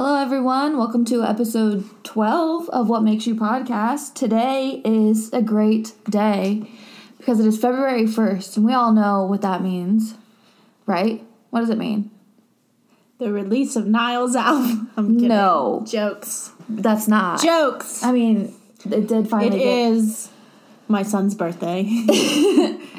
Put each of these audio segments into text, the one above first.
Hello, everyone. Welcome to episode 12 of What Makes You Podcast. Today is a great day because it is February 1st, and we all know what that means, right? What does it mean? The release of Niall's album. I'm kidding. No. Jokes. That's not. Jokes. I mean, it did It finally get. is my son's birthday.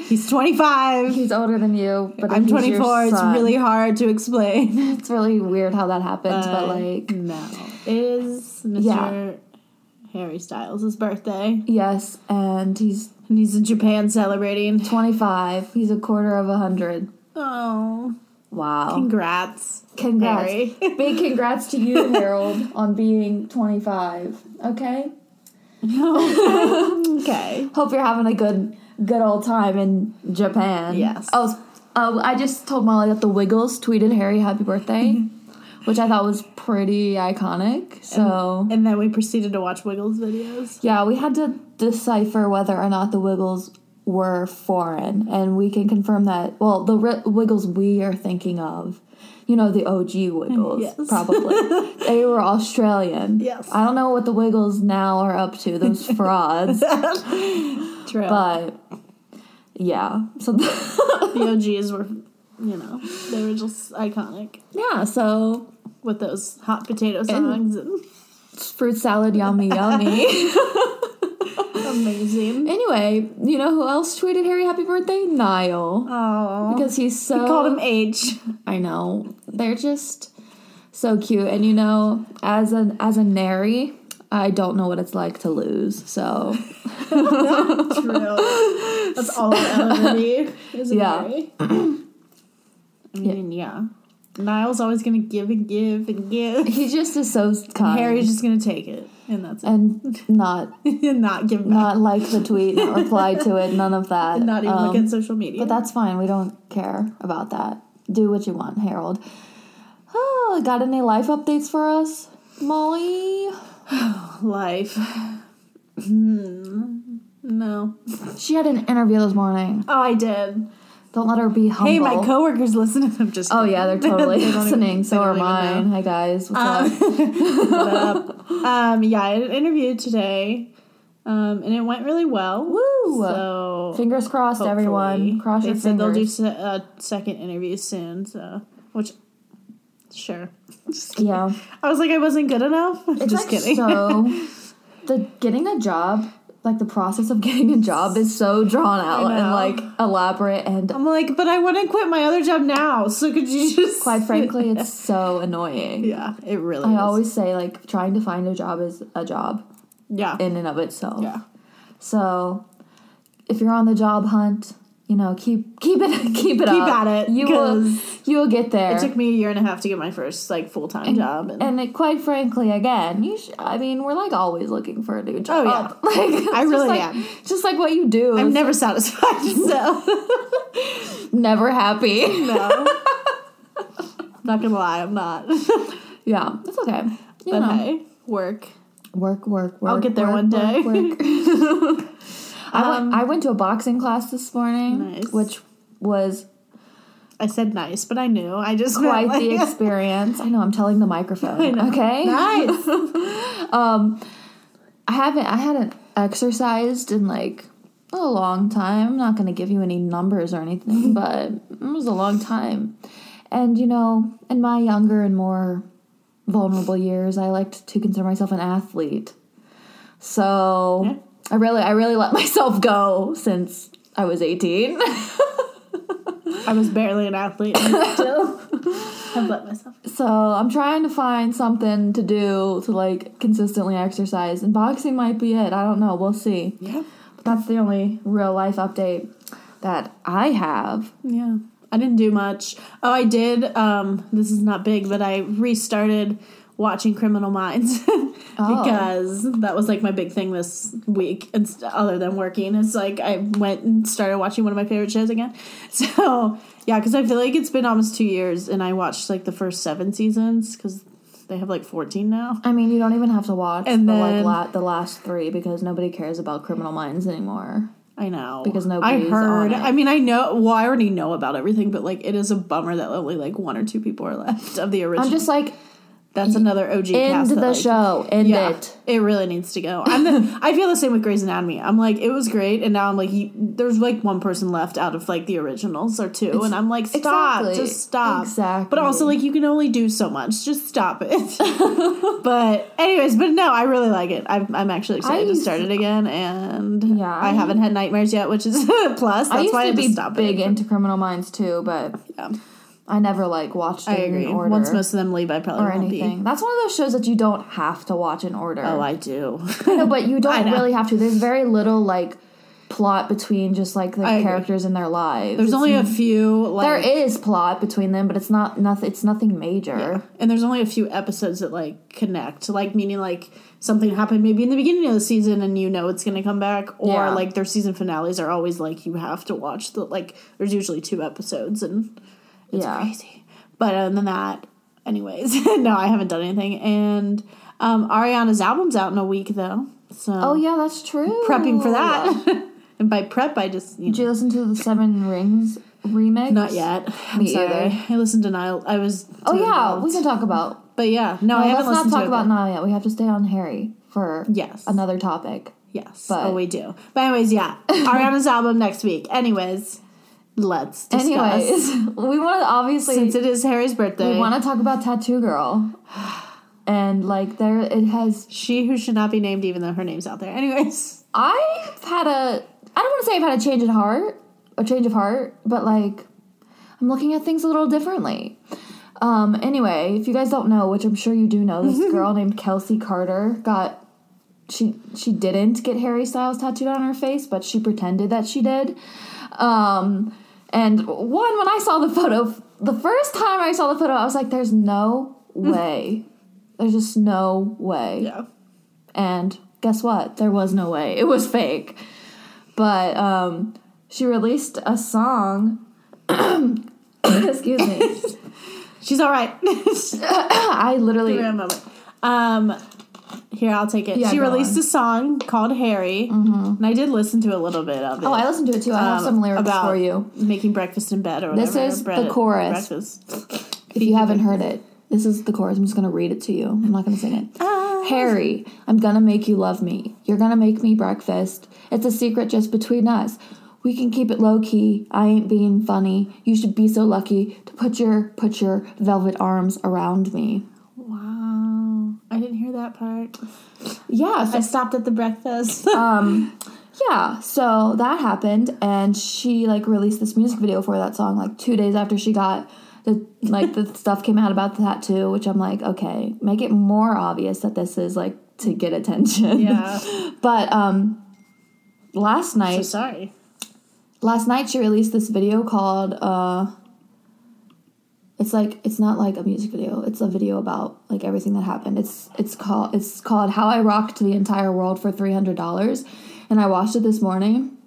He's 25. He's older than you, but I'm 24. It's really hard to explain. It's really weird how that happens, but Uh, like, no. It is Mr. Yeah. Harry Styles' birthday. yes, and he's And he's in Japan celebrating. 25. He's a quarter of a hundred. Oh. Wow. Congrats. Congrats. Harry. Big congrats to you, Harold, on being 25. Okay? okay. Hope you're having a good good old time in Japan. Yes. Oh, uh, I just told Molly that the Wiggles tweeted Harry happy birthday, which I thought was pretty iconic. So, And then we proceeded to watch Wiggles videos. yeah, we had to decipher whether or not the Wiggles were foreign, and we can confirm that. Well, the ri- Wiggles we are thinking of, you know, the OG Wiggles, Yes. probably. they were Australian. Yes. I don't know what the Wiggles now are up to, those frauds, True. but yeah. So, the OGs were, you know, they were just iconic yeah, so with those hot potato songs and, fruit salad, yummy, yummy. Amazing. anyway, you know who else tweeted Harry happy birthday? Niall. Oh, Because he's so. we called him H. I know. They're just so cute. And you know, as an as a Narry, I don't know what it's like to lose. So True. That's all I'll ever need. Is Yeah. I mean, yeah. Niall's always gonna give and give and give. he just is so kind. Harry's just gonna take it, and that's it. and not And not give back. not like the tweet, not reply to it, none of that. not even look Um, at social media. But that's fine. We don't care about that. Do what you want, Harold. Oh, got any life updates for us, Molly? life. Hmm. No. She had an interview this morning. Oh, I did. Don't let her be humble. Hey, my coworkers listening. I'm just. Oh yeah, they're totally They don't even- listening. so are don't even know. mine. Hi guys, what's up? What up? Um, yeah, I had an interview today, um, and it went really well. Woo! So Fingers crossed, everyone. Cross they your said they'll do fingers. a second interview soon. So, which, sure. Yeah, I was like, I wasn't good enough. it's just like kidding. so. The getting a job, like the process of getting a job, is so drawn out and like elaborate, and I'm like, but I want to quit my other job now. So could you just? quite frankly, it's so annoying. yeah, it really. I is. always say like trying to find a job is a job yeah, in and of itself. yeah. So if you're on the job hunt, you know, keep keep it keep it Keep up. at it, You will you will get there. It took me a year and a half to get my first like full time job, and, and it, quite frankly, again, you. Sh- I mean, we're like always looking for a new job. Oh, yeah. like I really like, am. Just like what you do. I'm never satisfied. So never happy. no, not gonna lie, I'm not. yeah, it's okay. You But know, hey, work. work, work, work. I'll get there work, one day. work, work. I went. I went to a boxing class this morning, Um, Nice. which was I said nice, but I knew. I just quite meant, the experience. I know. I'm telling the microphone. Okay. Nice. I haven't. I hadn't exercised in like a long time. I'm not going to give you any numbers or anything, but it was a long time. And you know, in my younger and more vulnerable years, I liked to consider myself an athlete. So Yeah. I really, I really let myself go since I was 18. I was barely an athlete. and Still, I've let myself. So I'm trying to find something to do to like consistently exercise, and boxing might be it. I don't know. We'll see. Yeah. But that's the only real life update that I have. Yeah. I didn't do much. Oh, I did. Um, this is not big, but I restarted watching Criminal Minds because oh. that was like my big thing this week. And st- other than working, it's like I went and started watching one of my favorite shows again. So yeah, because I feel like it's been almost two years, and I watched like the first seven seasons because they have like fourteen now. I mean, you don't even have to watch And the then- like la- the last three because nobody cares about Criminal Minds anymore. I know Because nobody. I heard. I mean, I know. Well, I already know about everything, but like, it is a bummer that only like one or two people are left of the original. I'm just like, That's another OG End cast. that, the like, show. End Yeah, it. it really needs to go. I'm the, I feel the same with Grey's Anatomy. I'm like, it was great, and now I'm like, you, there's like one person left out of like the originals or two, and I'm like, stop, Exactly. just stop. Exactly. But also, like, you can only do so much. Just stop it. but anyways, but no, I really like it. I'm, I'm actually excited to start it again, and Yeah, I I- haven't had nightmares yet, which is a plus. That's I used why I to had be big into Criminal Minds too, but Yeah, I never like watched it I agree. in order Once most of them leave, I probably or won't anything. be. That's one of those shows that you don't have to watch in order. Oh, I do. no, but you don't really have to. There's very little like plot between just like the I agree. characters in their lives. There's only a few. Like, there is plot between them, but it's not nothing. It's nothing major. and there's only a few episodes that like connect like meaning like something happened maybe in the beginning of the season and you know it's going to come back or Yeah. like their season finales are always like you have to watch the like there's usually two episodes and it's Yeah. crazy but other than that anyways no i haven't done anything and um ariana's album's out in a week though so Oh yeah, that's true. prepping for that and by prep i just you know, Did you listen to the Seven Rings remix? not yet i'm Me sorry either. i listened to Niall i was Oh yeah, we can talk about. but yeah no, i haven't let's not talk about. Niall yet. We have to stay on Harry for yes another topic. Yes. But- oh, we do. But anyways, yeah. Ariana's album next week. Anyways, let's discuss. Anyways, we want to obviously Since it is Harry's birthday, we want to talk about Tattoo Girl, and like there it has. she who should not be named even though her name's out there. Anyways. I've had a. I don't want to say I've had a change of heart, a change of heart, but like I'm looking at things a little differently. Um. Anyway, if you guys don't know, which I'm sure you do know, this girl named Kelsey Karter got. She she didn't get Harry Styles tattooed on her face, but she pretended that she did. Um, and one, when I saw the photo, the first time I saw the photo, I was like, "There's no way. There's just no way." Yeah. And guess what? There was no way. It was fake. But um, she released a song. excuse me. She's all right. I literally. Give her a moment. Um, here, I'll take it. Yeah, she released on. Mm-hmm. a song called Harry, and I did listen to a little bit of it. Oh, I listened to it too. I have um, some lyrics for you. Making breakfast in bed or whatever. This is the chorus. If you haven't heard it, this is the chorus. I'm just gonna read it to you. I'm not gonna sing it. Ah. Harry, I'm gonna make you love me. You're gonna make me breakfast. It's a secret just between us. We can keep it low key. I ain't being funny. You should be so lucky to put your put your velvet arms around me. Wow. I didn't hear that part. Yeah, so I stopped at the breakfast. um yeah so that happened and she like released this music video for that song like two days after she got the like the stuff came out about the tattoo which i'm like okay make it more obvious that this is like to get attention yeah. but um last So night sorry. last night she released this video called uh it's like it's not like a music video. It's a video about like everything that happened. It's it's called it's called how i rocked the entire world for $300 and i watched it this morning.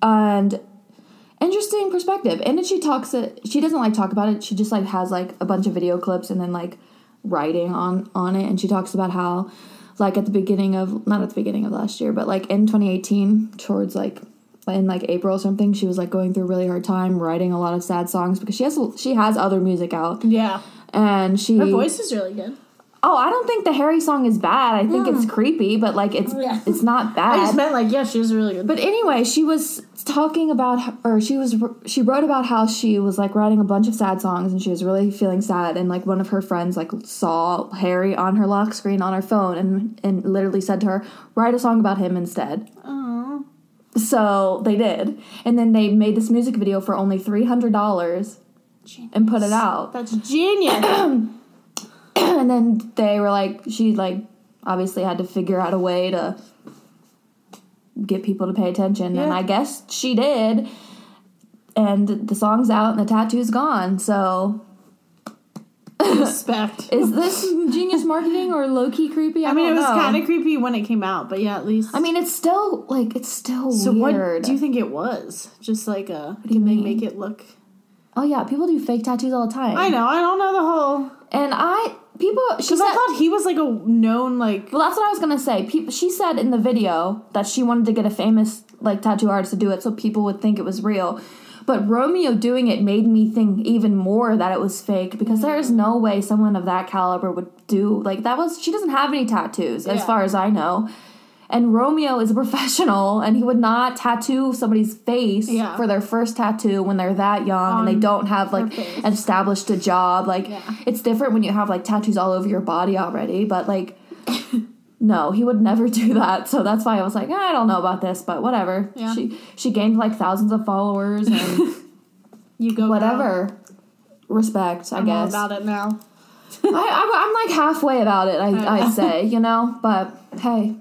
And interesting perspective. And then she talks it she doesn't like talk about it. She just like has like a bunch of video clips and then like writing on on it. And she talks about how like at the beginning of not at the beginning of last year but like in 2018 towards like in like April or something she was like going through a really hard time writing a lot of sad songs because she has she has other music out Yeah. and she Her voice is really good. oh I don't think the Harry song is bad I think it's mm. creepy but like it's Yeah. it's not bad I just meant like, yeah, she was really good. but anyway, she was talking about, or she was, she wrote about how she was like writing a bunch of sad songs and she was really feeling sad. And like one of her friends like saw Harry on her lock screen on her phone and and literally said to her, write a song about him instead. Aw. So they did, and then they made this music video for only three hundred dollars and put it out. That's genius. and then they were like, she like obviously had to figure out a way to get people to pay attention, and I guess she did. And the song's out, and the tattoo's gone. So, Respect. is this genius marketing or low key creepy? I, I mean, it was kind of creepy when it came out, but yeah, at least. I mean, it's still like it's still so weird. what do you think it was? Just like a. can they mean? make it look? oh yeah, people do fake tattoos all the time. I know. I don't know the whole. And I people she Because said I thought he was like a known like. Well, that's what I was gonna say. People, she said in the video that she wanted to get a famous like tattoo artist to do it, so people would think it was real. But Romeo doing it made me think even more that it was fake because there is no way someone of that caliber would do like that was she doesn't have any tattoos as far as I know. And Romeo is a professional and he would not tattoo somebody's face Yeah. for their first tattoo when they're that young and they don't have like established a job. Like Yeah. it's different when you have like tattoos all over your body already, but like no, he would never do that. So that's why I was like, I don't know about this, but whatever. Yeah. She she gained like thousands of followers and You go whatever. Respect, I I'm guess. about it now. I, I'm, I'm like halfway about it. I. I'd say, you know, but hey,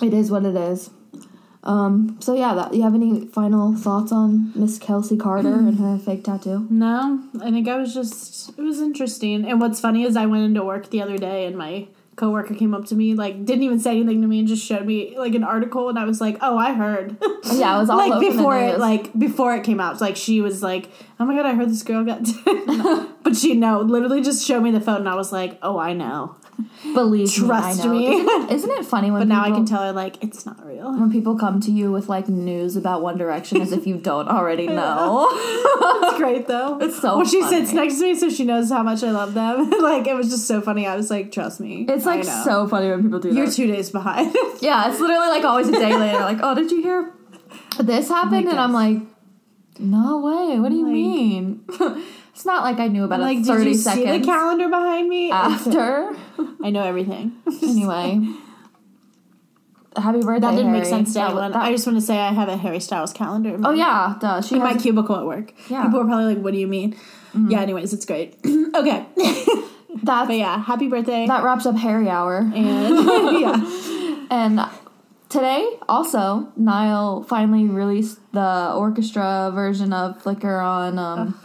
it is what it is. Um. So yeah, that, you have any final thoughts on Miss Kelsey Karter and her fake tattoo? No, I think I was just it was interesting. And what's funny is I went into work the other day and my coworker came up to me like didn't even say anything to me and just showed me like an article and I was like, "Oh, I heard." Yeah, it was all like before it like before it came out. Like she was like, "Oh my god, I heard this girl got." but she no, literally just showed me the phone and I was like, "Oh, I know." Believe Trust me, me. Isn't it, isn't it funny when But now I can tell her like it's not real. when people come to you with like news about One Direction as if you don't already know. It's great though. It's so Well, she funny. sits next to me, so she knows how much I love them. like it was just so funny. I was like, "Trust me." It's like so funny when people do that. You're that. two days behind. yeah, it's literally like always a day later. Like, oh, did you hear this happened? and I'm like, no way. What do you Like- mean? It's not like I knew about it. like, did you seconds see the calendar behind me? after. I know everything. anyway, happy birthday. that didn't make sense to That anyone. that- I just want to say I have a Harry Styles calendar. Oh yeah, duh. She in my cubicle at work. Yeah. Mm-hmm. People are probably like, "What do you mean?" Yeah. Anyways, it's great. okay, that's, but yeah, happy birthday. that wraps up Harry Hour. and yeah, And today, also, Niall finally released the orchestra version of Flicker on um,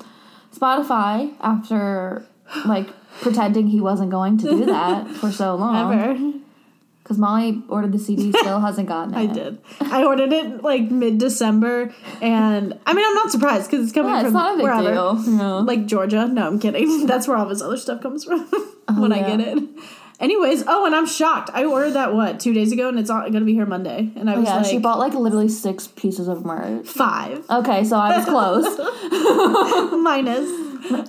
Spotify after, like, pretending he wasn't going to do that for so long. ever. Because Molly ordered the CD, still hasn't gotten it. I did. I ordered it like mid December, and I mean, I'm not surprised because it's coming Yeah, from it's not a big wherever. deal. Like Georgia. No, I'm kidding. That's where all this other stuff comes from when I Oh, yeah. get it. Anyways, oh, and I'm shocked. I ordered that what two days ago, and it's all gonna be here Monday. And I was yeah, like, she bought like literally six pieces of merch. five Okay, so I was close. minus.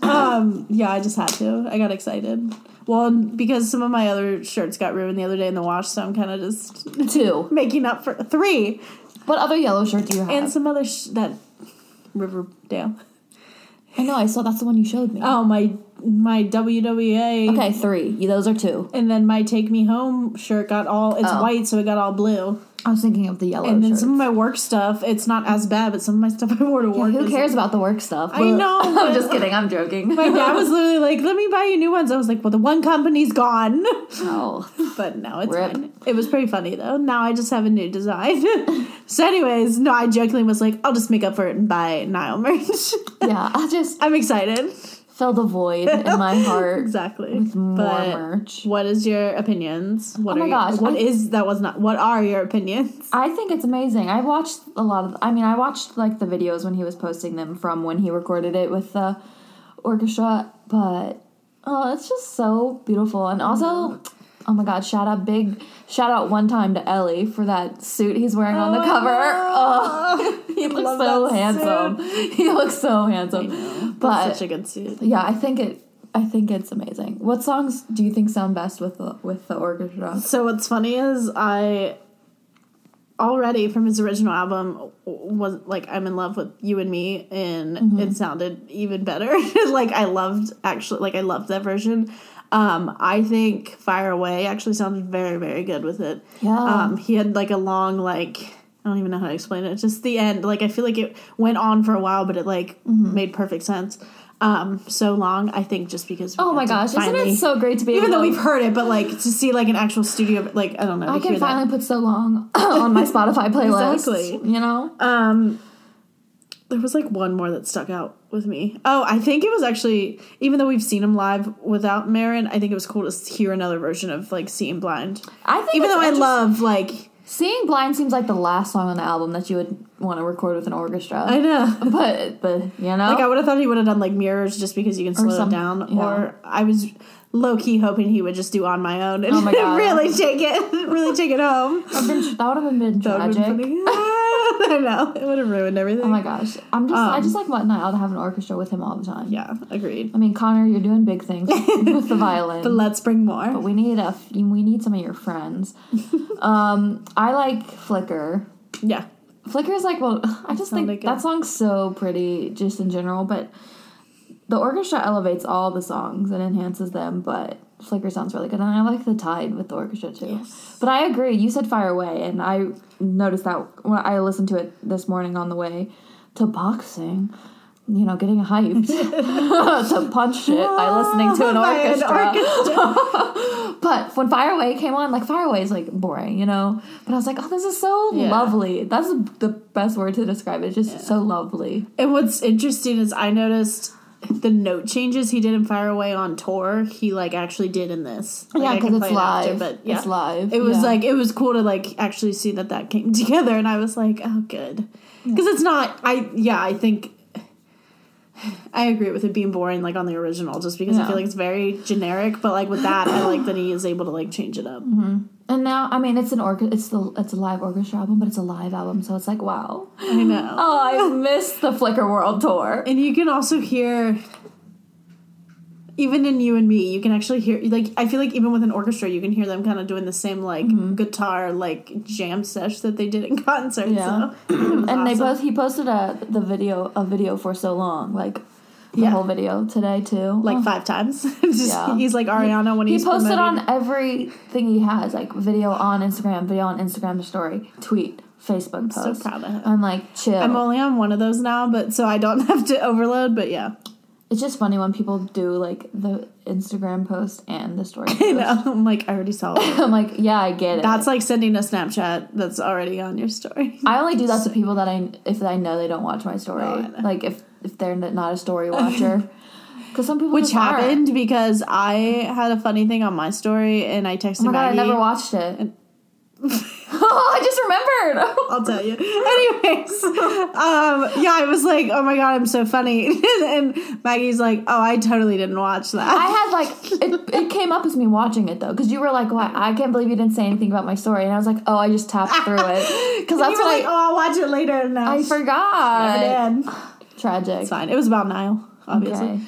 um, yeah, I just had to. I got excited. Well, because some of my other shirts got ruined the other day in the wash, so I'm kind of just Two. making up for three What other yellow shirt do you have? and some other sh- that Riverdale. I know, I saw that's the one you showed me. Oh my my WWA. okay, three. You- Those are two. And then my Take Me Home shirt got all it's Oh. white, so it got all blue. I was thinking of the yellow And then shirts. some of my work stuff, it's not as bad, but some of my stuff I wore to Yeah, work. who is- cares about the work stuff? I know, I'm just kidding. I'm joking. My dad was literally like, "Let me buy you new ones." I was like, "Well, the one company's gone." oh, but no, it's Rip. fine. It was pretty funny though. Now I just have a new design. so, anyways, no, I jokingly was like, "I'll just make up for it and buy Niall merch." yeah. I'll just I'm excited. Filled a void in my heart. Exactly. more but merch. what is your opinions? What Oh are my your, gosh, What I- is that was not? What are your opinions? I think it's amazing. I watched a lot of. I mean, I watched like the videos when he was posting them from when he recorded it with the orchestra, but oh, it's just so beautiful. And also, oh my god, shout out big shout out one time to Ellie for that suit he's wearing on the Oh, cover. Oh, oh he looks so handsome. He looks so handsome. But such a good suit. yeah, I think it. I think it's amazing. What songs do you think sound best with the with the orchestra? So what's funny is I already from his original album was like I'm in love with you and me and Mm-hmm. it sounded even better. like I loved actually like I loved that version. Um I think Fire Away actually sounded very very good with it. Yeah. Um he had like a long like I don't even know how to explain it. Just the end like I feel like it went on for a while but it like Mm-hmm. made perfect sense. Um so long I think just because Oh my gosh, isn't it so great to be even though we've heard it, but like to see like an actual studio, like I don't know. I can hear that. finally put so long on my Spotify playlist. Exactly. You know? Um, there was like one more that stuck out with me. Oh, I think it was actually even though we've seen him live without Maren, I think it was cool to hear another version of like Seeing Blind. I think Even though I love like Seeing Blind seems like the last song on the album that you would want to record with an orchestra. I know. but but you know Like I would have thought he would have done like mirrors just because you can slow some- it down. yeah. Or I was low key hoping he would just do on my own and Oh my really take it, really take it home. I've been- that would have been tragic. been. I know it would have ruined everything. Oh my gosh, I'm just I Um, just like want Niall to have an orchestra with him all the time. yeah, agreed. I mean, Connor, you're doing big things with the violin. But let's bring more. but we need a we need some of your friends. um, I like Flicker. yeah, Flicker is like well, I just think Sounded good. that song's so pretty just in general, but the orchestra elevates all the songs and enhances them. But Flicker sounds really good, and I like the Tide with the orchestra too. Yes. But I agree. You said Fire Away, and I noticed that when I listened to it this morning on the way to boxing. You know, getting hyped to punch shit by listening to an By an orchestra. But when Fire Away came on, like Fire Away is like boring, you know. But I was like, oh, this is so Yeah. lovely. That's the best word to describe it. It's just so lovely. And what's interesting is I noticed the note changes he did in Fire Away on tour. He like actually did in this. Like, yeah, because it's it after, live. but yeah, It's live. It was yeah. like it was cool to like actually see that that came together, and I was like, oh, good, because it's not. I yeah, I think. I agree with it being boring, like on the original, just because I feel like it's very generic. But like with that, I like that he is able to like change it up. Mm-hmm. and now, I mean, it's an orchestra. It's the it's a live orchestra album, but it's a live album, so it's like wow. I know. Oh, I missed the Flicker World tour. And you can also hear, even in you and me, you can actually hear like I feel like even with an orchestra, you can hear them kind of doing the same like Mm-hmm. guitar like jam sesh that they did in concert. Yeah. So, and they awesome. both he posted a the video a video for so long, like the Yeah. whole video today too. like Oh. five times. Just, Yeah. He's like Ariana when He he's posted promoting. on everything he has, like video on Instagram, video on Instagram story, tweet, Facebook post. So post. proud of him. I'm like, chill. I'm only on one of those now, but so I don't have to overload. But yeah, it's just funny when people do like the Instagram post and the story. I know. I'm like I already saw it. I'm like, yeah, I get it. That's like sending a Snapchat that's already on your story. I only do that to people that I if I know they don't watch my story. Oh, like if if they're not a story watcher, because some people Which happened because I had a funny thing on my story and I texted Oh my god, I never watched it. I just remembered. I'll tell you. Anyways, um, yeah, I was like, oh my god, I'm so funny. and Maggie's like, oh, I totally didn't watch that. I had like it, it came up as me watching it though because you were like, "Why? I can't believe you didn't say anything about my story," and I was like, "Oh, I just tapped through it because that's you were what like, I oh, I'll watch it later. And now I forgot." Never did. Tragic. It's fine. It was about Niall, obviously. Okay.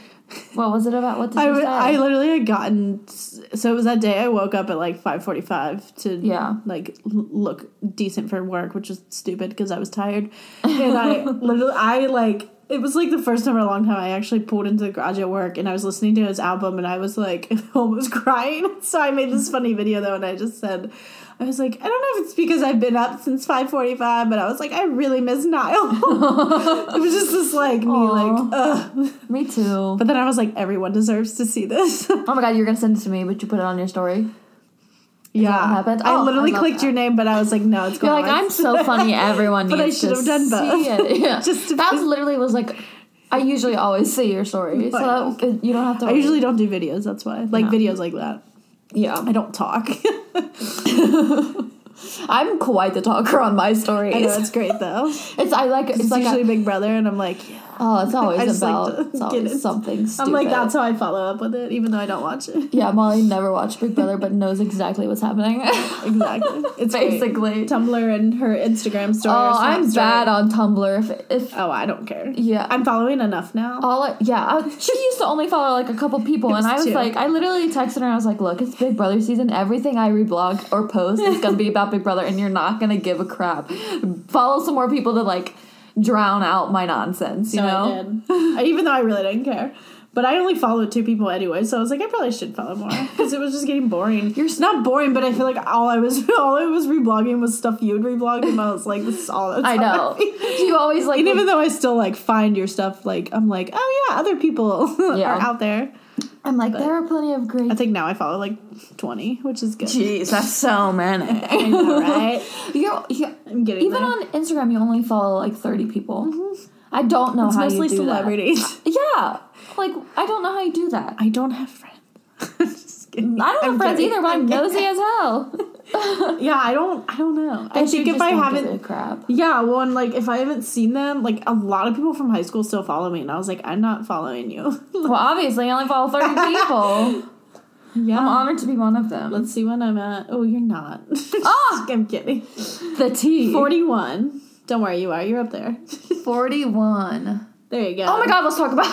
What was it about? What did I, you say? I literally had gotten so it was that day I woke up at like five forty five to Yeah. like look decent for work, which was stupid because I was tired, and I literally I like it was like the first time in a long time I actually pulled into the garage at work and I was listening to his album and I was like almost crying. So I made this funny video though, and I just said. I was like, I don't know if it's because I've been up since five forty five, but I was like, I really miss Niall. it was just this like me Aw. like, ugh. Me too. But then I was like, everyone deserves to see this. oh my god, you're gonna send it to me, but you put it on your story. yeah, happened? I Oh, literally I clicked that. your name, but I was like, no, it's You're going. like, I'm so funny. Everyone But I should have done both. Yeah. Just that be- literally was like. I usually always see your story, so that, you don't have to. I usually don't do videos. That's why, like No. videos like that. Yeah. I don't talk. I'm quite the talker on my stories. I know it's great though. It's I like it's, It's like usually a, Big Brother, and I'm like, yeah. Oh, it's always just like about it's always something stupid. I'm like, that's how I follow up with it, even though I don't watch it. yeah. Molly never watched Big Brother, but knows exactly what's happening. Exactly. It's great. Basically. Tumblr and her Instagram story. oh, I'm story. bad on Tumblr. If if Oh, I don't care. yeah, I'm following enough now. all I, yeah, I, she used to only follow like a couple people, and I was two. like, I literally texted her. and I was like, look, it's Big Brother season. Everything I reblog or post is gonna be about Big Brother, and you're not gonna give a crap. Follow some more people to like drown out my nonsense. You So know. I did. Even though I really didn't care. But I only followed two people anyway, so I was like, I probably should follow more because it was just getting boring. You're not boring, but I feel like all I was all I was reblogging was stuff you'd reblogged, and I was like, this is all. That's I know. You always like. And even though I still like find your stuff, like I'm like, oh yeah, other people Yeah. are out there. I'm like, there are plenty of great I think now I follow like twenty, which is good. Jeez, that's so many. I know, right? You're, you I'm getting even there. on Instagram, you only follow like 30 people. Mm-hmm. I don't know it's how mostly you do celebrities. that. Yeah, like I don't know how you do that. I don't have friends. Just kidding. I don't have I'm friends kidding. either, but I'm nosy as hell. Yeah, I don't. I don't know. I you think if I haven't crap. Yeah, well, and like if I haven't seen them, like a lot of people from high school still follow me, and I was like, I'm not following you. Well, obviously, I only follow 30 people. yeah, I'm honored to be one of them. let's see when I'm at. Oh, you're not. Oh! I'm kidding. the T. Forty-one. Don't worry, you are. You're up there. 41. There you go. Oh my god, let's talk about.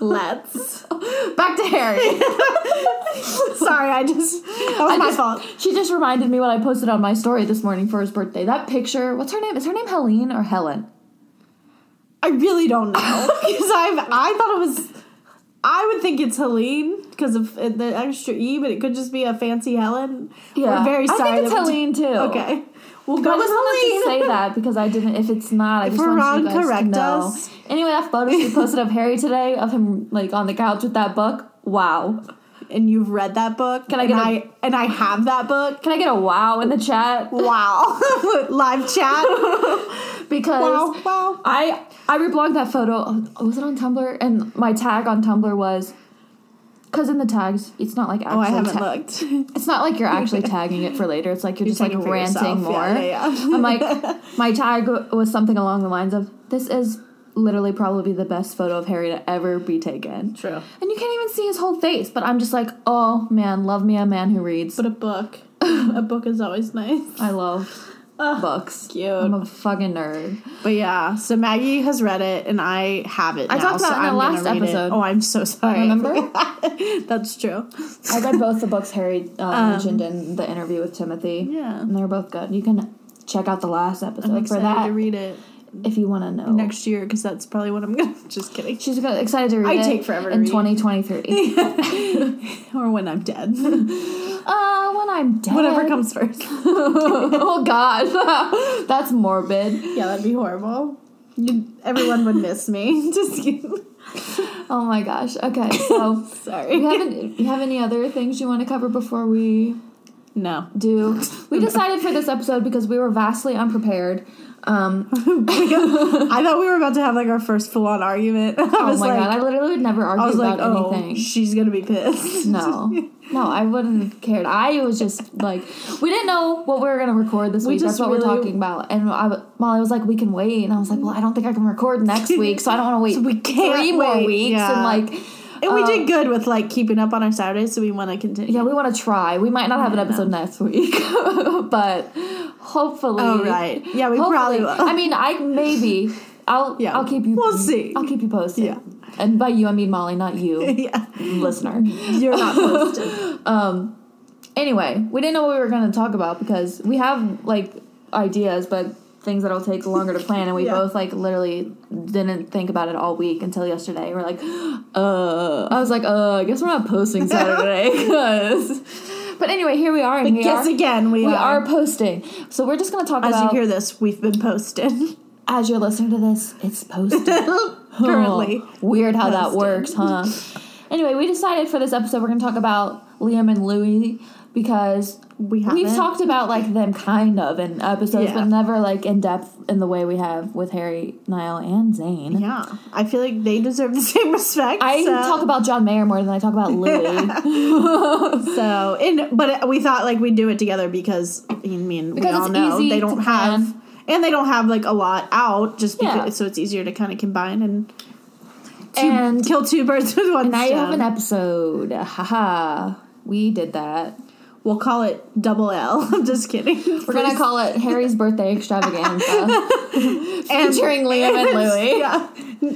Let's. Back to Harry. Sorry, I just. That was I my just- fault. She just reminded me what I posted on my story this morning for his birthday. That picture, what's her name? Is her name Helene or Helen? I really don't know because I've I thought it was. I would think it's Helene because of the extra e, but it could just be a fancy Helen. Yeah. We're very I sorry. think it's Helene too. Okay, we'll go I just wanted to say that because I didn't. If it's not, I If just we're wanted wrong, you guys correct to know. us. Anyway, that photo she posted of Harry today of him like on the couch with that book. Wow. and you've read that book. Can I and get a- I and I have that book. Can I get a wow in the chat? Wow, live chat. Because Wow, wow. I I reblogged that photo. oh, Was it on Tumblr? And my tag on Tumblr was because in the tags, it's not like actually. Oh, I haven't ta- looked. It's not like you're actually tagging it for later. It's like you're, You're just like ranting yourself. more. Yeah, yeah, yeah. I'm like, my tag was something along the lines of, "This is literally probably the best photo of Harry to ever be taken." True. And you can't even see his whole face. But I'm just like, oh man, love me a man who reads. But a book, a book is always nice. I love Ah, books. cute. I'm a fucking nerd. But yeah, so Maggie has read it and I have it. I now, talked about so it in the last it. episode. Oh, I'm so sorry. Remember? That's true. I read both the books Harry uh, mentioned in the interview with Timothée. Um, Yeah. and they're both good. You can check out the last episode I'm for that to read it if you want to know. next year because that's probably what I'm gonna. Just kidding. She's go- excited to read I take forever in read. 2023. Or when I'm dead. uh, when I'm dead. Whatever comes first. oh God, that's morbid. Yeah, that'd be horrible. You, everyone would miss me. Just kidding. Oh my gosh. Okay, so Sorry. you haven't you have any other things you want to cover before we No. do? We decided for this episode because we were vastly unprepared. Um, I thought we were about to have like our first full on argument. I oh was my like, god, I literally would never argue I was like, about oh, anything. she's gonna be pissed. No, no, I wouldn't have cared. I was just like, we didn't know what we were gonna record this We week. That's what we're talking about. And I, Molly was like, we can wait, and I was like, well, I don't think I can record next week, so I don't want to wait So we can't three more wait, weeks. yeah. And like, And we um, did good with like keeping up on our Saturdays, so we want to continue. yeah, we want to try. We might not have an episode next week, but hopefully, Oh right. Yeah, we probably will. I mean, I maybe. I'll Yeah. I'll keep you. We'll see. I'll keep you posted. Yeah. And by you, I mean Molly, not you, yeah, listener. you're not posted. Um. Anyway, we didn't know what we were going to talk about because we have like ideas, but things that'll take longer to plan, and we Yeah. both like literally didn't think about it all week until yesterday. We're like, uh, I was like, uh, I guess we're not posting Saturday. 'cause- but anyway, here we are, and we Guess are. again, we, we are. are posting. So we're just going to talk As about you hear this, we've been posted as you're listening to this, it's posted. currently. Oh, weird how that works, huh? anyway, we decided for this episode we're going to talk about Liam and Louis because We haven't. we've talked about like them kind of in episodes, Yeah. but never like in depth in the way we have with Harry, Niall, and Zayn. Yeah, I feel like they deserve the same respect. I so. talk about John Mayer more than I talk about Louis. so, in but we thought like we'd do it together because I mean we all know they don't have plan. and they don't have like a lot out just because Yeah. so it's easier to kind of combine and two, And- kill two birds with one now you have an episode. Haha. We did that. We'll call it double L. I'm just kidding. We're gonna call it Harry's birthday extravaganza, featuring Liam and Louis. yeah,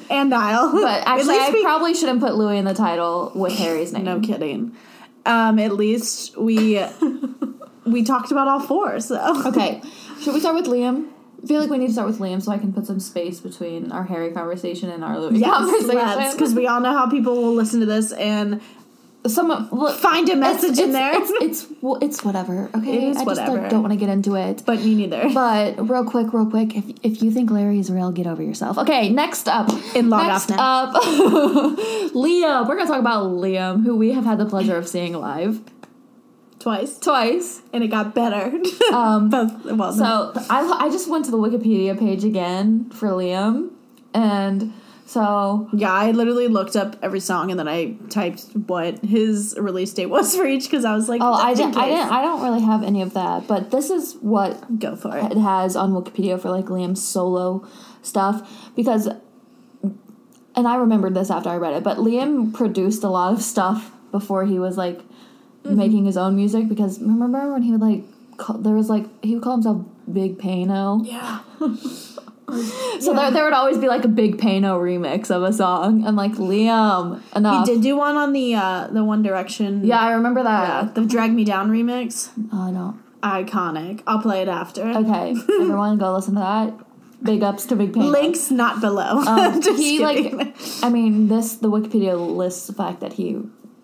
and Niall. But actually, I we, probably shouldn't put Louis in the title with Harry's name. no kidding. Um, at least we we talked about all four. So Okay, should we start with Liam? I feel like we need to start with Liam so I can put some space between our Harry conversation and our Louis yes, conversation. because we all know how people will listen to this and some look, find a message it's, in there. It's, it's well, it's whatever. Okay, It is I just whatever. like, don't want to get into it. but me neither. But real quick, real quick, if, if you think Larry is real, get over yourself. Okay, next up. In log next off now. up, Liam. We're gonna talk about Liam, who we have had the pleasure of seeing live Twice, twice. and it got better. Um, Both. Well. So I I just went to the Wikipedia page again for Liam, and so yeah, I literally looked up every song and then I typed what his release date was for each because I was like, oh I didn't I didn't I don't really have any of that, but this is what Go for it it. has on Wikipedia for like Liam's solo stuff because and I remembered this after I read it, but Liam produced a lot of stuff before he was like Mm-hmm. making his own music because remember when he would like call, there was like he would call himself Big Payno Yeah. So there, there would always be like a big Payno remix of a song. I'm like, Liam, enough. He did do one on the uh the One Direction. Yeah, I remember yeah, that. the Drag Me Down remix. Oh, I don't. Iconic. I'll play it after. Okay, everyone go listen to that. Big ups to Big Payno. Links not below. Um, Just he kidding. like, I mean, this the Wikipedia lists the fact that he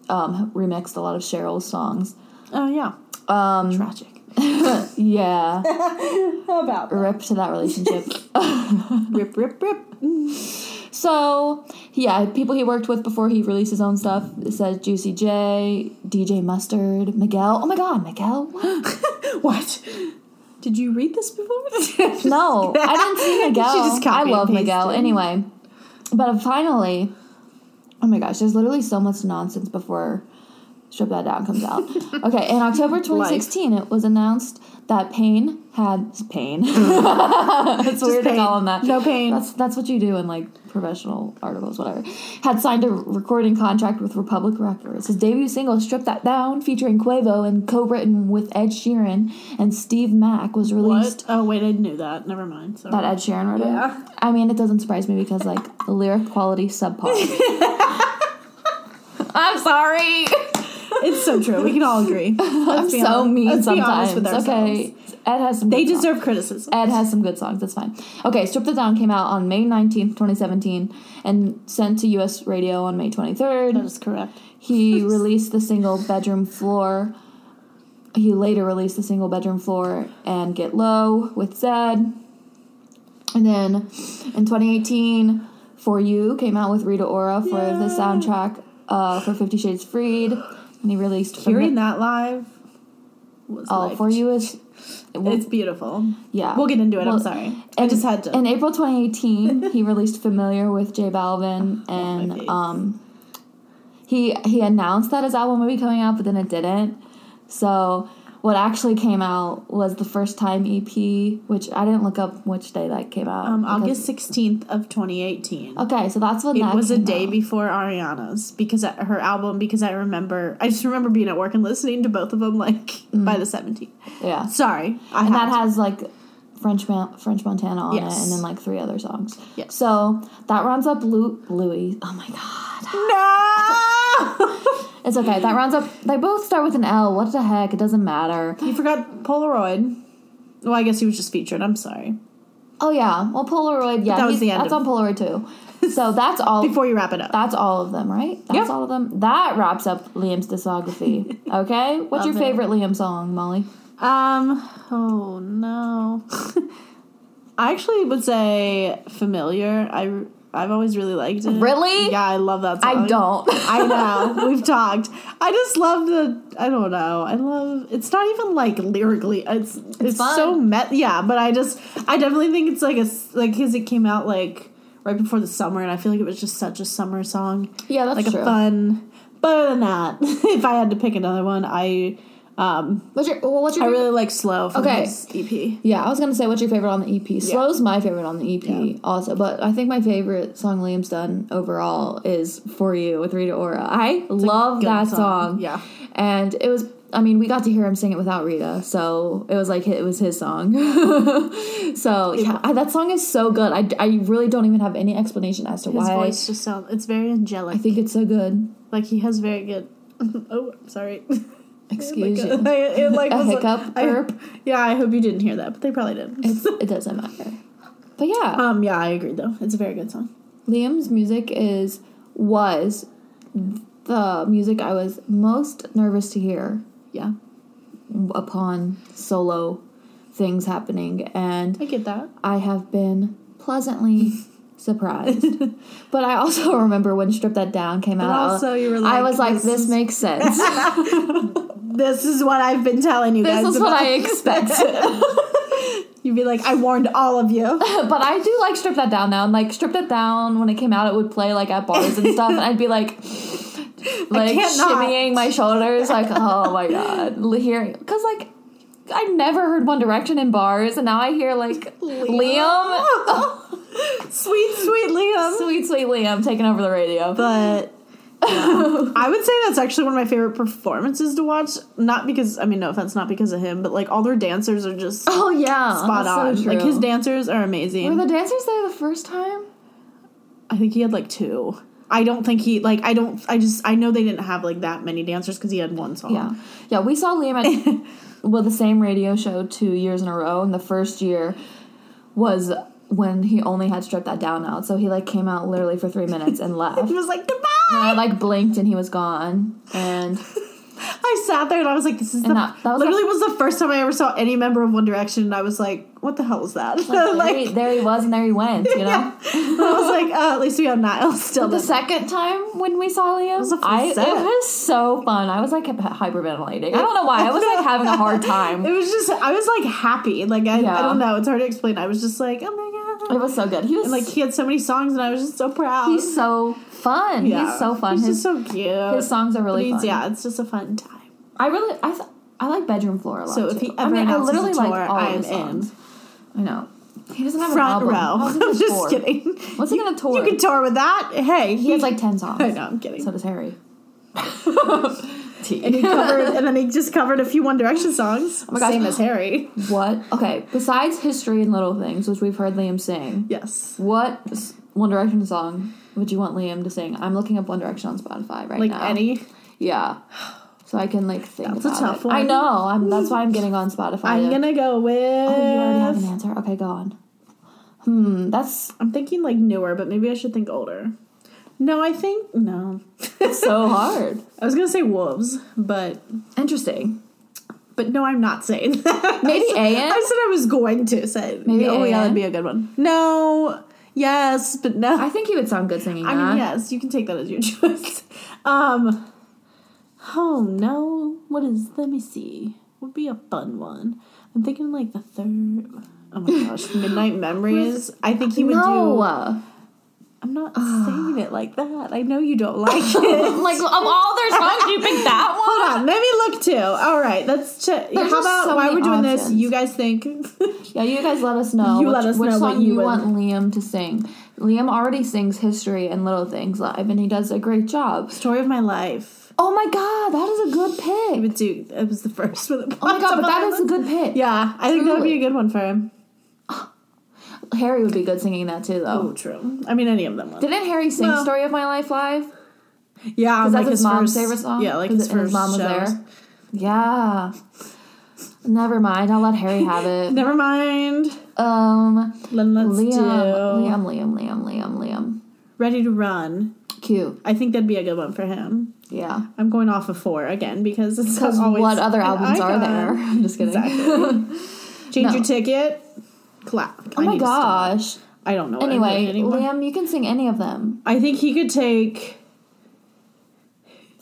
um, remixed a lot of Cheryl's songs. oh yeah, Um, tragic. yeah, How about that? rip to that relationship. rip, rip, rip? so yeah, people he worked with before he released his own stuff. It says Juicy J, DJ Mustard, Miguel. Oh my God, Miguel! What? Did you read this before? No, I didn't see Miguel. She just I love Miguel. pasted. Anyway, but finally, oh my gosh, there's literally so much nonsense before Strip That Down comes out. okay, in October 2016, it was announced that Payne had pain. it's weird to pain. call him that. No pain. That's that's what you do in like professional articles, whatever. Had signed a recording contract with Republic Records. His debut single, "Strip That Down," featuring Quavo and co-written with Ed Sheeran and Steve Mac, was released. What? Oh wait, I knew that. Never mind. Sorry. That Ed Sheeran wrote it? Yeah. I mean, it doesn't surprise me because, like, the lyric quality subpar. I'm sorry. It's so true. We can all agree. I'm Let's be so honest- mean let's be honest with ourselves. Okay. Ed has some They good songs. deserve criticism. Ed has some good songs. That's fine. Okay, Strip the Down came out on May 19th, 2017, and sent to U.S. radio on May 23rd. That is correct. He released the single Bedroom Floor. He later released the single Bedroom Floor and Get Low with Zedd. And then in 2018, For You came out with Rita Ora for the soundtrack uh, for Fifty Shades Freed. And he released Hearing that live was Oh, like, For You is. It's beautiful. yeah. We'll get into it. Well, I'm sorry. I just had to. In April 2018, he released "Familiar" with J Balvin, and fave. um, he he announced that his album would be coming out, but then it didn't. So what actually came out was the first time EP, which I didn't look up which day that came out. um, August 16th of 2018. Okay, so that's when It that was a day out. before Ariana's because her album. Because I remember, I just remember being at work and listening to both of them like by the 17th. Yeah, Sorry, I Mm. and that to. has like French French Montana on Yes. it, and then like three other songs. Yes. So that rounds up Lu- Louis. Oh my god. no. It's okay. That rounds up. They both start with an L. What the heck? It doesn't matter. you forgot Polaroid. Well, I guess he was just featured. I'm sorry. Oh yeah. Well, Polaroid. Yeah, that was the end That's of- on Polaroid too. So that's all. Before you wrap it up, that's all of them, right? That's Yeah. all of them. That wraps up Liam's discography. Okay. What's your Love it. favorite Liam song, Molly? Um. Oh no. I actually would say familiar. I I've always really liked it. Really? Yeah, I love that song. I don't. I know. We've talked. I just love the. I don't know. I love. It's not even like lyrically. It's it's, fun. so met. Yeah, but I just. I definitely think it's like a like because it came out like right before the summer, and I feel like it was just such a summer song. yeah, that's like true. a fun. But other than that, if I had to pick another one, I um What's your? Well, what's your? I favorite- really like Slow from Okay. his EP. Yeah, I was gonna say what's your favorite on the EP. Slow's my favorite on the EP Yeah. also, but I think my favorite song Liam's done overall is "For You" with Rita Ora. I love that song. song. Yeah. and it was. I mean, we got to hear him sing it without Rita, so it was like it was his song. so yeah, I- that song is so good. I, I really don't even have any explanation as to His why. His voice just sounds it's very angelic. I think it's so good. like he has very good Oh, sorry. Excuse like you. A, it like A was hiccup I- burp? yeah, I hope you didn't hear that, but they probably did. It doesn't matter. But yeah, um yeah, I agree though. It's a very good song. Liam's music is was the music I was most nervous to hear Yeah. upon solo things happening, and I get that. I have been pleasantly surprised. but I also remember when "Strip That Down" came But out. also you were I was like, this "This makes sense. This is what I've been telling you this guys This is what about. I expected." You'd be like, I warned all of you. but I do like "Strip That Down" now. And like "Strip That Down" when it came out, it would play like at bars and stuff, and I'd be like. Like shimmying my shoulders, like oh my god, hearing because like I never heard One Direction in bars, and now I hear like Liam, sweet, sweet Liam. sweet sweet Liam taking over the radio. But I would say that's actually one of my favorite performances to watch. Not because I mean, no offense, not because of him, but like all their dancers are just Oh yeah, spot so on. true. like his dancers are amazing. Were the dancers there the first time? I think he had like two. I don't think he like. I don't. I just. I know they didn't have like that many dancers because he had one song. Yeah, yeah. We saw Liam at well the same radio show two years in a row, and the first year was when he only had stripped that down out. So he like came out literally for three minutes and left. He was like goodbye. And I like blinked and he was gone. And I sat there and I was like, this is the. That- that was literally was the first time I ever saw any member of One Direction, and I was like, what the hell was that? like, Like, there, he, there he was and there he went. You know. yeah. I was like, uh, at least we have Niall still. The second time when we saw Liam, was a full I, it was so fun. I was like hyperventilating. I don't know why. I was like having a hard time. It was just, I was like happy. Like, I, Yeah. I don't know. It's hard to explain. I was just like, oh my God. It was so good. He was And like, he had so many songs, and I was just so proud. he's so fun. Yeah. He's so fun. He's his just so cute. his songs are really fun. Yeah, it's just a fun time. I really I th- I like bedroom floor a lot. So if too. he ever I mean, I literally a tour, like all I'm his songs. in. I know. He doesn't have Front an album. row. He I'm just tour? kidding. What's he gonna tour? You can tour with that. Hey, he has like ten songs. I know. I'm kidding. So does Harry. and he covered, and then he just covered a few One Direction songs. Oh my gosh. Same as Harry. what? Okay. Besides history and little things, which we've heard Liam sing, Yes. what One Direction song would you want Liam to sing? I'm looking up One Direction on Spotify right Like now. Like any. Yeah. So I can like think. That's a tough it. I know. I'm. That's why I'm getting on Spotify. I'm to- gonna go with. Oh, you already have an answer. Okay, go on. Hmm. That's I'm thinking like newer, but maybe I should think older. No, I think no. so hard. I was gonna say wolves, but Interesting. but no, I'm not saying that. Maybe I said? I said I was going to say. Maybe Oh yeah, that'd be a good one. No. Yes, but no. I think he would sound good singing I that. mean, yes, you can take that as your choice. Um, oh no, what is? Let me see. Would be a fun one. I'm thinking like the third. Oh my gosh, Midnight Memories. I think he would no. do. I'm not ah. saying it like that. I know you don't like it. like of all their songs, you picked that one. Hold on, let me look too. All right, let's check. There's How about so while we're doing this? You guys think? Yeah, you guys let us know. You which, let us which know song you you want Liam to sing. Liam already sings "History" and "Little Things" live, and he does a great job. Story of my life. Oh my god, that is a good pick. do. It was the first one. Oh my god, but that is a good pick. Yeah, I think that would be a good one for him. Harry would be good singing that too, though. Oh, true. I mean, any of them. Would. Didn't Harry sing Well- "Story of My Life" live? Yeah, Because like that's his, mom's first- favorite song. Yeah, like his first his mom was shows. there. Yeah. Never mind. I'll let Harry have it. Never mind. Um, Then let's Liam, do Liam, Liam, Liam, Liam, Liam. Ready to Run. Cute. I think that'd be a good one for him. Yeah. I'm going off of four again because it's always what other albums are there? I'm just kidding. Exactly. Change No. your ticket. Clap. Oh my gosh. I don't know. Anyway. Liam, you can sing any of them. I think he could take.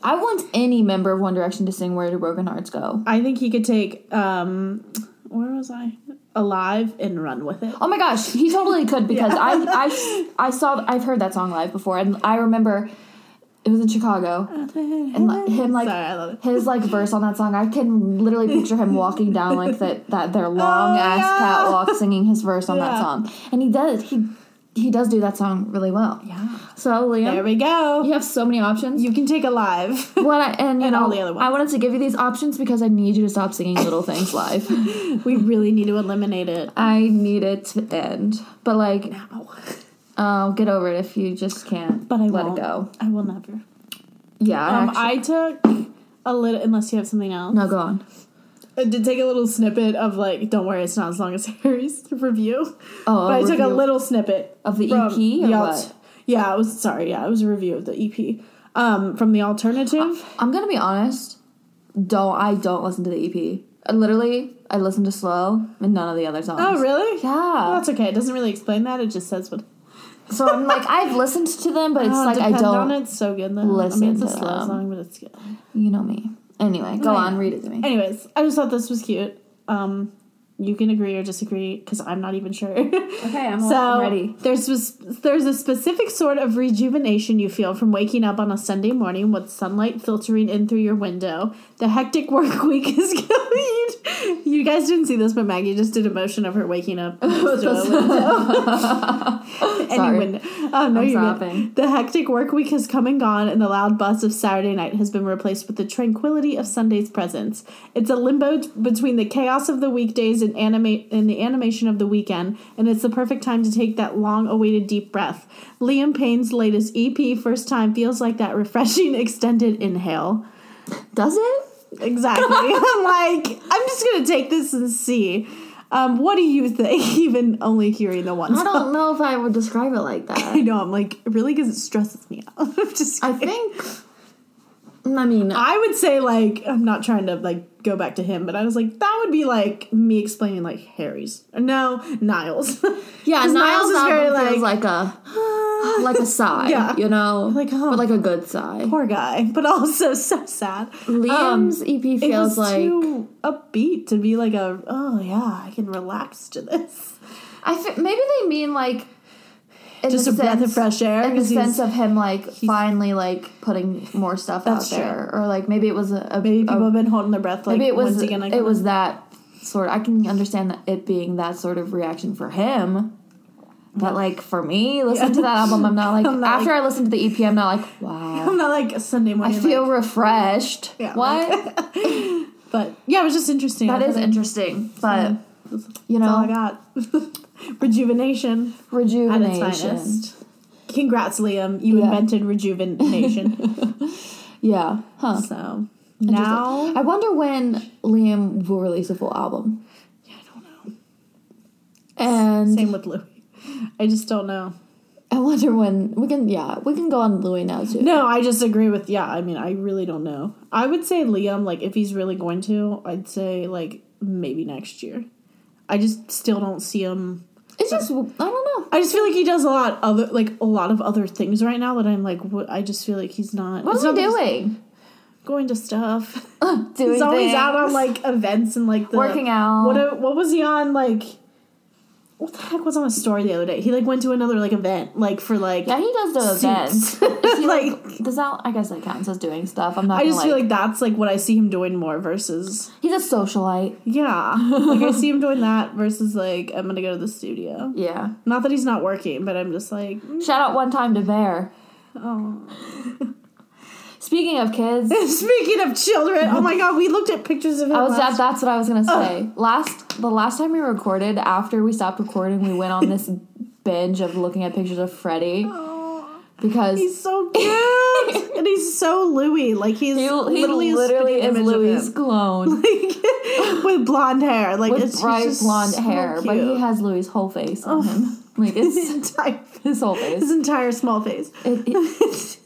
I want any member of One Direction to sing "Where Do Broken Hearts Go." I think he could take. um Where was I? Alive and run with it. Oh my gosh, he totally could because Yeah. I, I I saw I've heard that song live before and I remember it was in Chicago and like, him like Sorry, I love it. his like verse on that song. I can literally picture him walking down like that that their long ass Oh, yeah. catwalk singing his verse on that song, and he does he he does do that song really well. Yeah. So There we go. you have so many options. You can take Alive. What I, and you And know, all the other ones. I wanted to give you these options because I need you to stop singing Little Things live. we really need to eliminate it I need it to end, but like, now. Oh, get over it if you just can't. But I let won't. it go. I will never. Yeah, Um, actually- I took a little, unless you have something else. no, go on. I did take a little snippet of like, don't worry, it's not as long as Harry's review. Oh, but I took a little snippet of the EP or the what? Yeah, it was sorry. Yeah, it was a review of the EP. Um, from the alternative. I'm gonna be honest. Don't I don't listen to the EP. I literally, I listen to slow and none of the other songs. Oh, really? Yeah. Well, that's okay. It doesn't really explain that. It just says what. So I'm like, I've listened to them, but it's Oh, like I don't. It's so good though. I listen mean, it's a to slow them. song, but it's good. You know me. Anyway, go Right. on, read it to me. Anyways, I just thought this was cute. Um, You can agree or disagree because I'm not even sure. Okay, I'm, so I'm ready. there's there's a specific sort of rejuvenation you feel from waking up on a Sunday morning with sunlight filtering in through your window. The hectic work week is coming. You guys didn't see this, but Maggie just did a motion of her waking up next a window. Any Sorry. window. Oh no, I'm you're good. stopping. The hectic work week has come and gone, and the loud buzz of Saturday night has been replaced with the tranquility of Sunday's presence. It's a limbo t- between the chaos of the weekdays and animate and the animation of the weekend, and it's the perfect time to take that long-awaited deep breath. Liam Payne's latest EP, First Time, feels like that refreshing extended inhale. Does it? Exactly. I'm like, I'm just gonna take this and see. Um, what do you think? Even only hearing the one I don't know if I would describe it like that. I know. I'm like, really, because it stresses me out. I'm just. I think. I mean, I would say like I'm not trying to like go back to him, but I was like that would be like me explaining like Harry's. No, Niall's. Yeah, Niall's, is album very, feels like- like a like a sigh. Yeah. you know, Like, oh. but like a good sigh. poor guy, but also so sad. Liam's um, EP It feels like too upbeat to be like a oh yeah I can relax to this. I fe- maybe they mean like in Just a breath of fresh air. in the sense of him like finally like putting more stuff out true. there, or like maybe it was a, a maybe people a- have been holding their breath. Like maybe it was when's he gonna it was in? that sort. Of, I can understand that it being that sort of reaction for him. But like for me, listening to that album, I'm not like I'm not after I listen to the EP, I'm not like wow. I'm not like Sunday morning. I feel like- refreshed. Yeah, what? but yeah, it was just interesting. that I is interesting, but you That's all I got. Rejuvenation at its rejuvenation. finest. Congrats, Liam. You Yeah. invented rejuvenation. Yeah, huh? so now I wonder when Liam will release a full album. Yeah, I don't know. And Same with Louis. I just don't know. I wonder when we can. Yeah, we can go on Louis now too. No, I just agree with yeah. I mean, I really don't know. I would say Liam, like if he's really going to, I'd say like maybe next year. I just still don't see him. It's just I don't know. I just feel like he does a lot other like a lot of other things right now that I'm like what, I just feel like he's not. What's he doing? Going to stuff. Doing He's always things. out on like events and like the Working out. What what was he on like? What the heck was on a story the other day? He like went to another like event like for like. Yeah, he does the Suits. events. He, like, Like- does that? I guess that counts as doing stuff. I'm not. I just feel like that's like what I see him doing more versus he's a socialite. yeah like I see him doing that versus like I'm gonna go to the studio. Yeah. Not that he's not working, but I'm just like mm, Shout out one time to Bear. oh. Speaking of kids, Speaking of children, oh my god, we looked at pictures of him. I was that. That's what I was gonna say. Last the last time we recorded, after we stopped recording, we went on this binge of looking at pictures of Freddie Oh, because he's so cute, and he's so Louis. Like he's he, he literally, literally is Louis' clone with blonde hair, like with it's bright just blonde so hair, but he has Louis' whole face on him. Like his entire his whole face, his entire small face. It- it-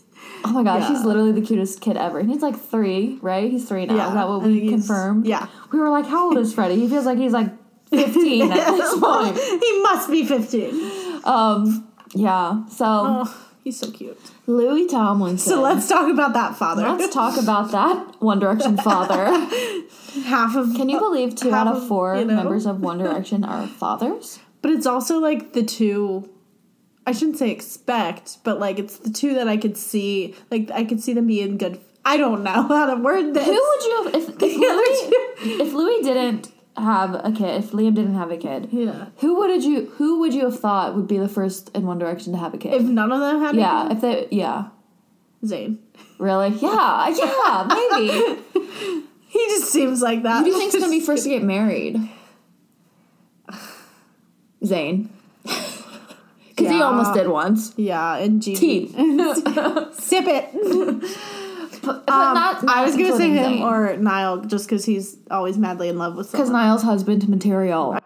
oh my gosh, Yeah. he's literally the cutest kid ever. He's like three, right? He's three now. Yeah, Is that what we confirmed? yeah. We were like, how old is Freddie? He feels like he's like 15 at this point. he must be fifteen. Um, yeah. So Oh, he's so cute. Louis Tomlinson. So let's talk about that father. Let's talk about that One Direction father. Half of Can you believe two out of of, four you know. members of One Direction are fathers? But it's also like the two I shouldn't say expect, but like it's the two that I could see like I could see them being good I don't know how to word this. Who would you have if, if Louis if Louis didn't have a kid, if Liam didn't have a kid, Yeah. who would you who would you have thought would be the first in One Direction to have a kid? If none of them had a yeah, if they yeah. Zayn. Really? Yeah, yeah, maybe. He just seems like that. Who do you think's gonna be first to get married? Zayn. Because he almost did once. Yeah, and Gigi. Teeth. Sip it. But, but Um, not, I was gonna say him Zayn. or Niall just because he's always madly in love with Because. Niall's husband material.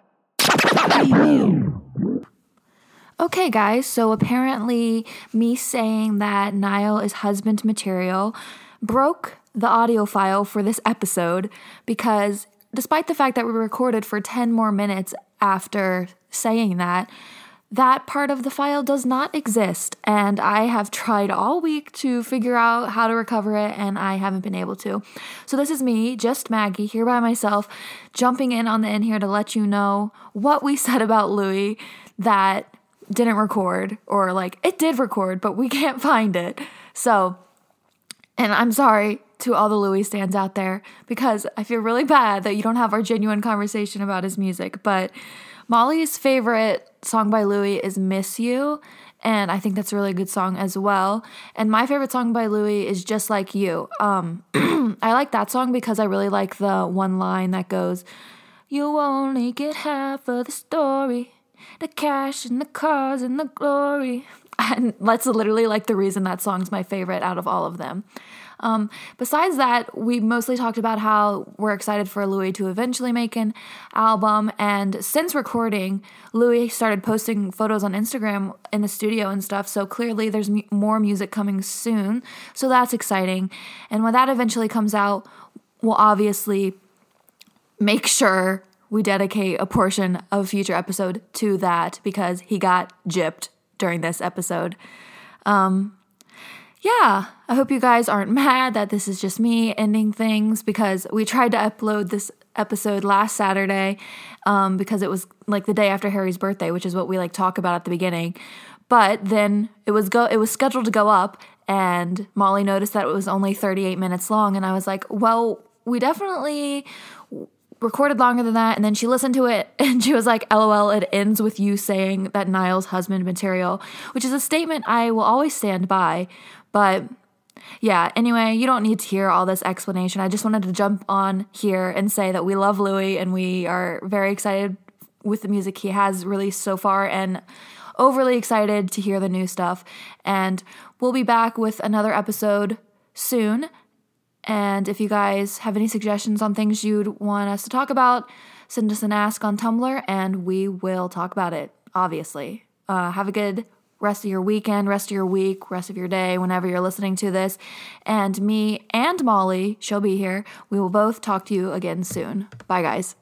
Okay, guys, so apparently me saying that Niall is husband material broke the audio file for this episode because despite the fact that we recorded for 10 more minutes after saying that, that part of the file does not exist. And I have tried all week to figure out how to recover it, and I haven't been able to. So, this is me, just Maggie, here by myself, jumping in on the in here to let you know what we said about Louis that didn't record, or like it did record, but we can't find it. So, and I'm sorry to all the Louis stands out there because I feel really bad that you don't have our genuine conversation about his music, but Molly's favorite song by Louis is Miss You, and I think that's a really good song as well. And my favorite song by Louis is Just Like You. Um, I like that song because I really like the one line that goes, You only get half of the story, the cash and the cars and the glory. And that's literally like the reason that song's my favorite out of all of them. Um, besides that, we mostly talked about how we're excited for Louis to eventually make an album. And since recording, Louis started posting photos on Instagram in the studio and stuff. So clearly, there's m- more music coming soon. So that's exciting. And when that eventually comes out, we'll obviously make sure we dedicate a portion of a future episode to that because he got gypped during this episode. Um, yeah, I hope you guys aren't mad that this is just me ending things because we tried to upload this episode last Saturday um, because it was like the day after Harry's birthday, which is what we like talk about at the beginning. But then it was go it was scheduled to go up and Molly noticed that it was only 38 minutes long and I was like, "Well, we definitely recorded longer than that and then she listened to it and she was like lol it ends with you saying that niall's husband material which is a statement i will always stand by but yeah, anyway, you don't need to hear all this explanation. I just wanted to jump on here and say that we love Louis and we are very excited with the music he has released so far and overly excited to hear the new stuff. And we'll be back with another episode soon. And if you guys have any suggestions on things you'd want us to talk about, send us an ask on Tumblr and we will talk about it, obviously. Uh, have a good rest of your weekend, rest of your week, rest of your day, whenever you're listening to this. And me and Molly, she'll be here. We will both talk to you again soon. Bye, guys.